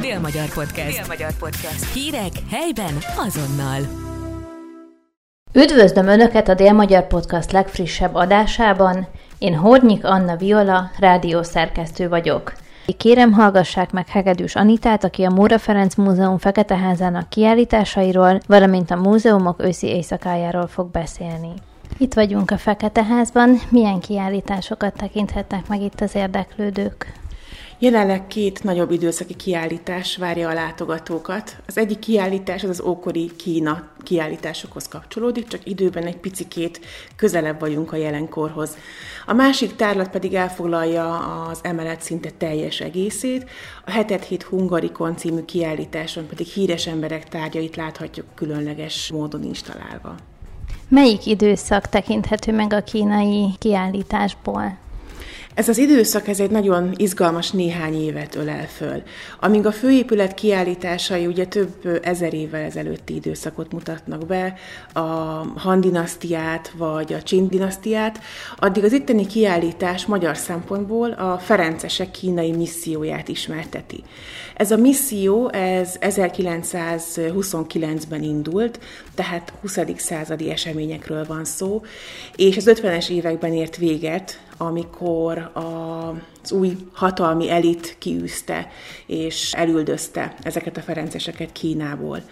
Dél-Magyar Podcast. Dél-Magyar Podcast. Hírek helyben azonnal. Üdvözlöm Önöket a Dél-Magyar Podcast legfrissebb adásában. Én Hornyik Anna Viola, rádiószerkesztő vagyok. Kérem hallgassák meg Hegedűs Anitát, aki a Móra Ferenc Múzeum Feketeházának kiállításairól, valamint a múzeumok őszi éjszakájáról fog beszélni. Itt vagyunk a Feketeházban. Milyen kiállításokat tekinthetnek meg itt az érdeklődők? Jelenleg két nagyobb időszaki kiállítás várja a látogatókat. Az egyik kiállítás az az ókori Kína kiállításokhoz kapcsolódik, csak időben egy picikét közelebb vagyunk a jelenkorhoz. A másik tárlat pedig elfoglalja az emelet szinte teljes egészét. A Hetet Hét Hungarikon című kiállításon pedig híres emberek tárgyait láthatjuk különleges módon installálva. Melyik időszak tekinthető meg a kínai kiállításból? Ez az időszak, ez egy nagyon izgalmas néhány évet ölel föl. Amíg a főépület kiállításai ugye több ezer évvel ezelőtti időszakot mutatnak be, a Han dinasztiát vagy a Qin dinasztiát, addig az itteni kiállítás magyar szempontból a Ferencesek kínai misszióját ismerteti. Ez a misszió, ez 1929-ben indult, tehát 20. századi eseményekről van szó, és az 50-es években ért véget, amikor a az új hatalmi elit kiűzte és elüldözte ezeket a ferenceseket Kínából.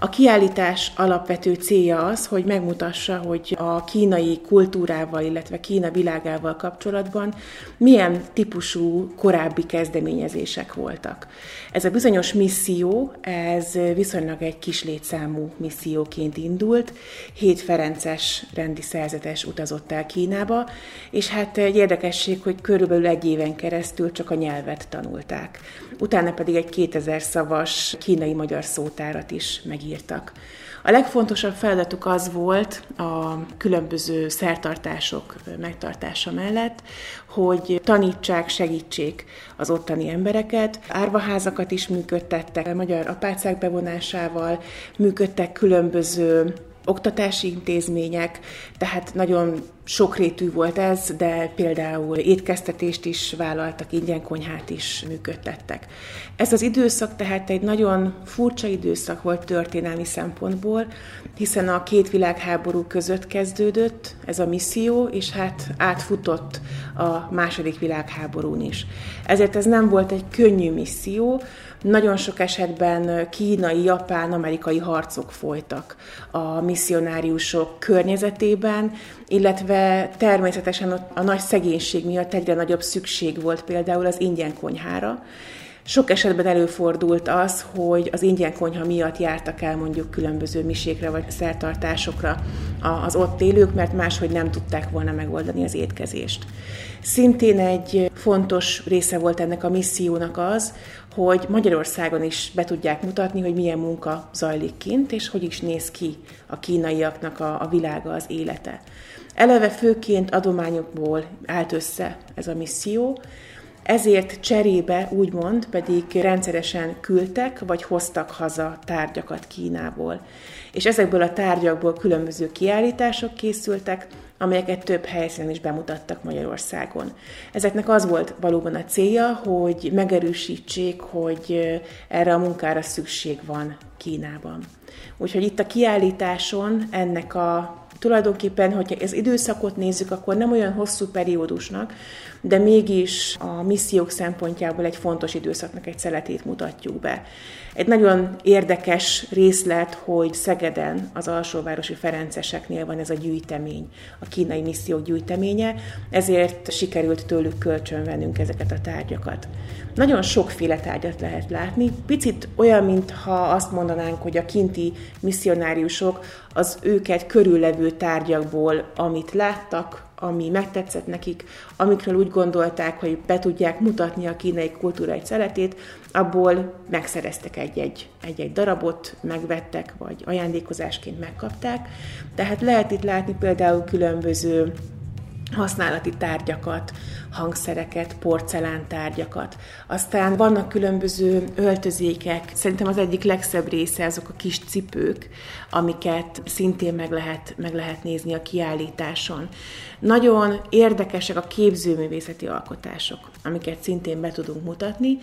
A kiállítás alapvető célja az, hogy megmutassa, hogy a kínai kultúrával, illetve Kína világával kapcsolatban milyen típusú korábbi kezdeményezések voltak. Ez a bizonyos misszió, ez viszonylag egy kis létszámú misszióként indult, hét ferences rendi szerzetes utazott el Kínába, és hát egy érdekesség, hogy körülbelül egy éven keresztül csak a nyelvet tanulták. Utána pedig egy 2000 szavas kínai-magyar szótárat is megírtak. A legfontosabb feladatuk az volt a különböző szertartások megtartása mellett, hogy tanítsák, segítsék az ottani embereket. Árvaházakat is működtettek, a magyar apácák bevonásával működtek különböző oktatási intézmények, tehát nagyon sokrétű volt ez, de például étkeztetést is vállaltak, ingyen konyhát is működtettek. Ez az időszak tehát egy nagyon furcsa időszak volt történelmi szempontból, hiszen a két világháború között kezdődött ez a misszió, és hát átfutott a második világháborún is. Ezért ez nem volt egy könnyű misszió, nagyon sok esetben kínai, japán, amerikai harcok folytak a misszionáriusok környezetében, illetve természetesen a nagy szegénység miatt egyre nagyobb szükség volt például az ingyen konyhára, sok esetben előfordult az, hogy az ingyen konyha miatt jártak el mondjuk különböző misékre vagy szertartásokra az ott élők, mert máshogy nem tudták volna megoldani az étkezést. Szintén egy fontos része volt ennek a missziónak az, hogy Magyarországon is be tudják mutatni, hogy milyen munka zajlik kint, és hogy is néz ki a kínaiaknak a, a világa, az élete. Eleve főként adományokból állt össze ez a misszió, ezért cserébe, úgymond, pedig rendszeresen küldtek, vagy hoztak haza tárgyakat Kínából. És ezekből a tárgyakból különböző kiállítások készültek, amelyeket több helyszínen is bemutattak Magyarországon. Ezeknek az volt valóban a célja, hogy megerősítsék, hogy erre a munkára szükség van Kínában. Úgyhogy itt a kiállításon ennek a tulajdonképpen, hogyha az időszakot nézzük, akkor nem olyan hosszú periódusnak, de mégis a missziók szempontjából egy fontos időszaknak egy szeletét mutatjuk be. Egy nagyon érdekes részlet, hogy Szegeden, az alsóvárosi Ferenceseknél van ez a gyűjtemény, a kínai missziók gyűjteménye, ezért sikerült tőlük kölcsönvennünk ezeket a tárgyakat. Nagyon sokféle tárgyat lehet látni, picit olyan, mintha azt mondanánk, hogy a kinti misszionáriusok az őket körüllevő tárgyakból, amit láttak, ami megtetszett nekik, amikről úgy gondolták, hogy be tudják mutatni a kínai kultúra egy szeletét, abból megszereztek egy-egy, egy-egy darabot, megvettek, vagy ajándékozásként megkapták. Tehát lehet itt látni például különböző használati tárgyakat, hangszereket, porcelántárgyakat. Aztán vannak különböző öltözékek, szerintem az egyik legszebb része azok a kis cipők, amiket szintén meg lehet, meg lehet nézni a kiállításon. Nagyon érdekesek a képzőművészeti alkotások, amiket szintén be tudunk mutatni.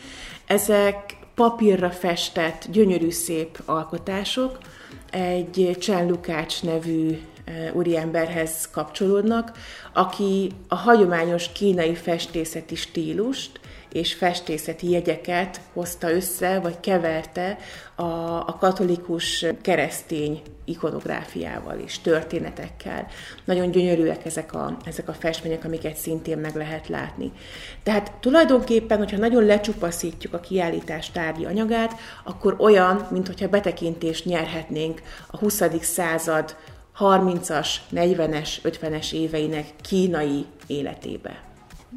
Ezek papírra festett, gyönyörű szép alkotások, egy Csen Lukács nevű úriemberhez kapcsolódnak, aki a hagyományos kínai festészeti stílust és festészeti jegyeket hozta össze, vagy keverte a, a katolikus keresztény ikonográfiával és történetekkel. Nagyon gyönyörűek ezek a, ezek a festmények, amiket szintén meg lehet látni. Tehát tulajdonképpen, hogyha nagyon lecsupaszítjuk a kiállítás tárgyi anyagát, akkor olyan, mintha betekintést nyerhetnénk a 20. század 30-as, 40-es, 50-es éveinek kínai életébe.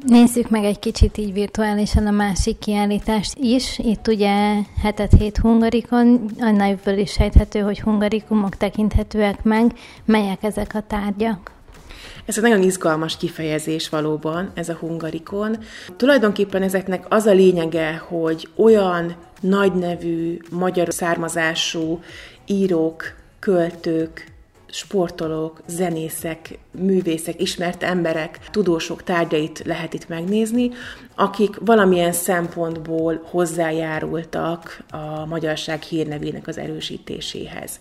Nézzük meg egy kicsit így virtuálisan a másik kiállítást is. Itt ugye hetet hét hungarikon, a nevből is sejthető, hogy hungarikumok tekinthetőek meg. Melyek ezek a tárgyak? Ez egy nagyon izgalmas kifejezés valóban, ez a hungarikon. Tulajdonképpen ezeknek az a lényege, hogy olyan nagynevű, magyar származású írók, költők, sportolók, zenészek, művészek, ismert emberek, tudósok tárgyait lehet itt megnézni, akik valamilyen szempontból hozzájárultak a magyarság hírnevének az erősítéséhez.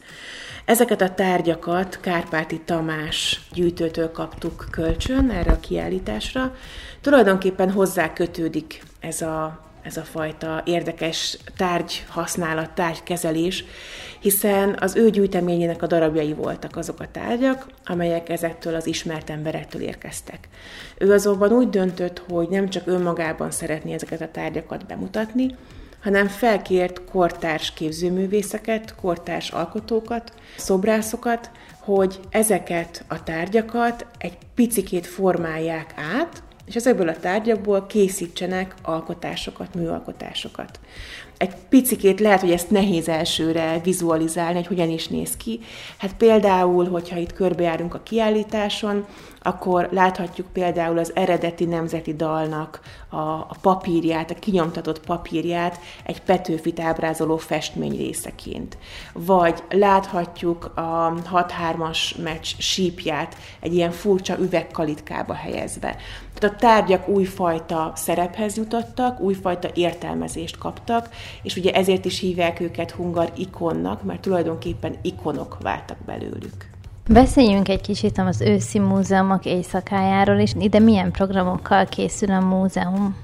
Ezeket a tárgyakat Kárpáti Tamás gyűjtőtől kaptuk kölcsön erre a kiállításra. Tulajdonképpen hozzá kötődik ez a ez a fajta érdekes tárgy használat, tárgykezelés, hiszen az ő gyűjteményének a darabjai voltak azok a tárgyak, amelyek ezektől az ismert emberektől érkeztek. Ő azonban úgy döntött, hogy nem csak önmagában szeretné ezeket a tárgyakat bemutatni, hanem felkért kortárs képzőművészeket, kortárs alkotókat, szobrászokat, hogy ezeket a tárgyakat egy picikét formálják át, és ezekből a tárgyakból készítsenek alkotásokat, műalkotásokat. Egy picikét lehet, hogy ezt nehéz elsőre vizualizálni, hogy hogyan is néz ki. Hát például, hogyha itt körbejárunk a kiállításon, akkor láthatjuk például az eredeti nemzeti dalnak a, a papírját, a kinyomtatott papírját egy Petőfit ábrázoló festmény részeként. Vagy láthatjuk a 6-3-as meccs sípját egy ilyen furcsa üvegkalitkába helyezve. Tehát a tárgyak újfajta szerephez jutottak, újfajta értelmezést kaptak, és ugye ezért is hívják őket hungar ikonnak, mert tulajdonképpen ikonok váltak belőlük. Beszéljünk egy kicsit az őszi múzeumok éjszakájáról, és ide milyen programokkal készül a múzeum?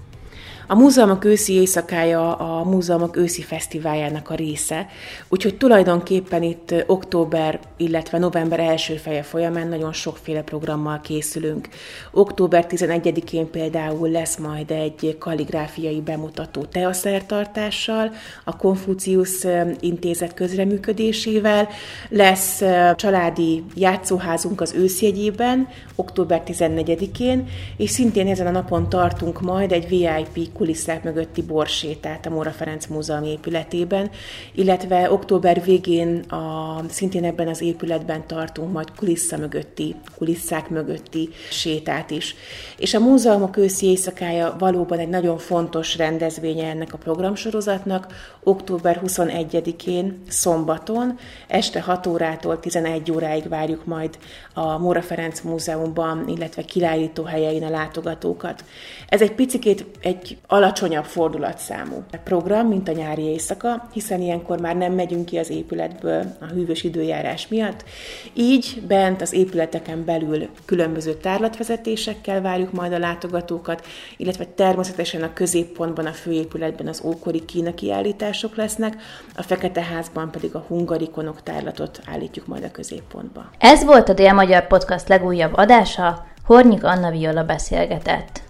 A múzeumok őszi éjszakája a múzeumok őszi fesztiváljának a része, úgyhogy tulajdonképpen itt október, illetve november első feje folyamán nagyon sokféle programmal készülünk. Október 11-én például lesz majd egy kalligráfiai bemutató teaszertartással, a Konfucius Intézet közreműködésével, lesz családi játszóházunk az őszjegyében, október 14-én, és szintén ezen a napon tartunk majd egy VIP kulisszák mögötti borsétát a Móra Ferenc Múzeum épületében, illetve október végén a, szintén ebben az épületben tartunk majd kulissza mögötti, kulisszák mögötti sétát is. És a múzeumok őszi éjszakája valóban egy nagyon fontos rendezvénye ennek a programsorozatnak. Október 21-én szombaton este 6 órától 11 óráig várjuk majd a Móra Ferenc Múzeumban, illetve kilállító helyein a látogatókat. Ez egy picikét egy alacsonyabb fordulatszámú program, mint a nyári éjszaka, hiszen ilyenkor már nem megyünk ki az épületből a hűvös időjárás miatt. Így bent az épületeken belül különböző tárlatvezetésekkel várjuk majd a látogatókat, illetve természetesen a középpontban, a főépületben az ókori Kína kiállítások lesznek, a Fekete Házban pedig a hungarikonok tárlatot állítjuk majd a középpontba. Ez volt a Dél-Magyar Podcast legújabb adása, Hornyik Anna Viola beszélgetett.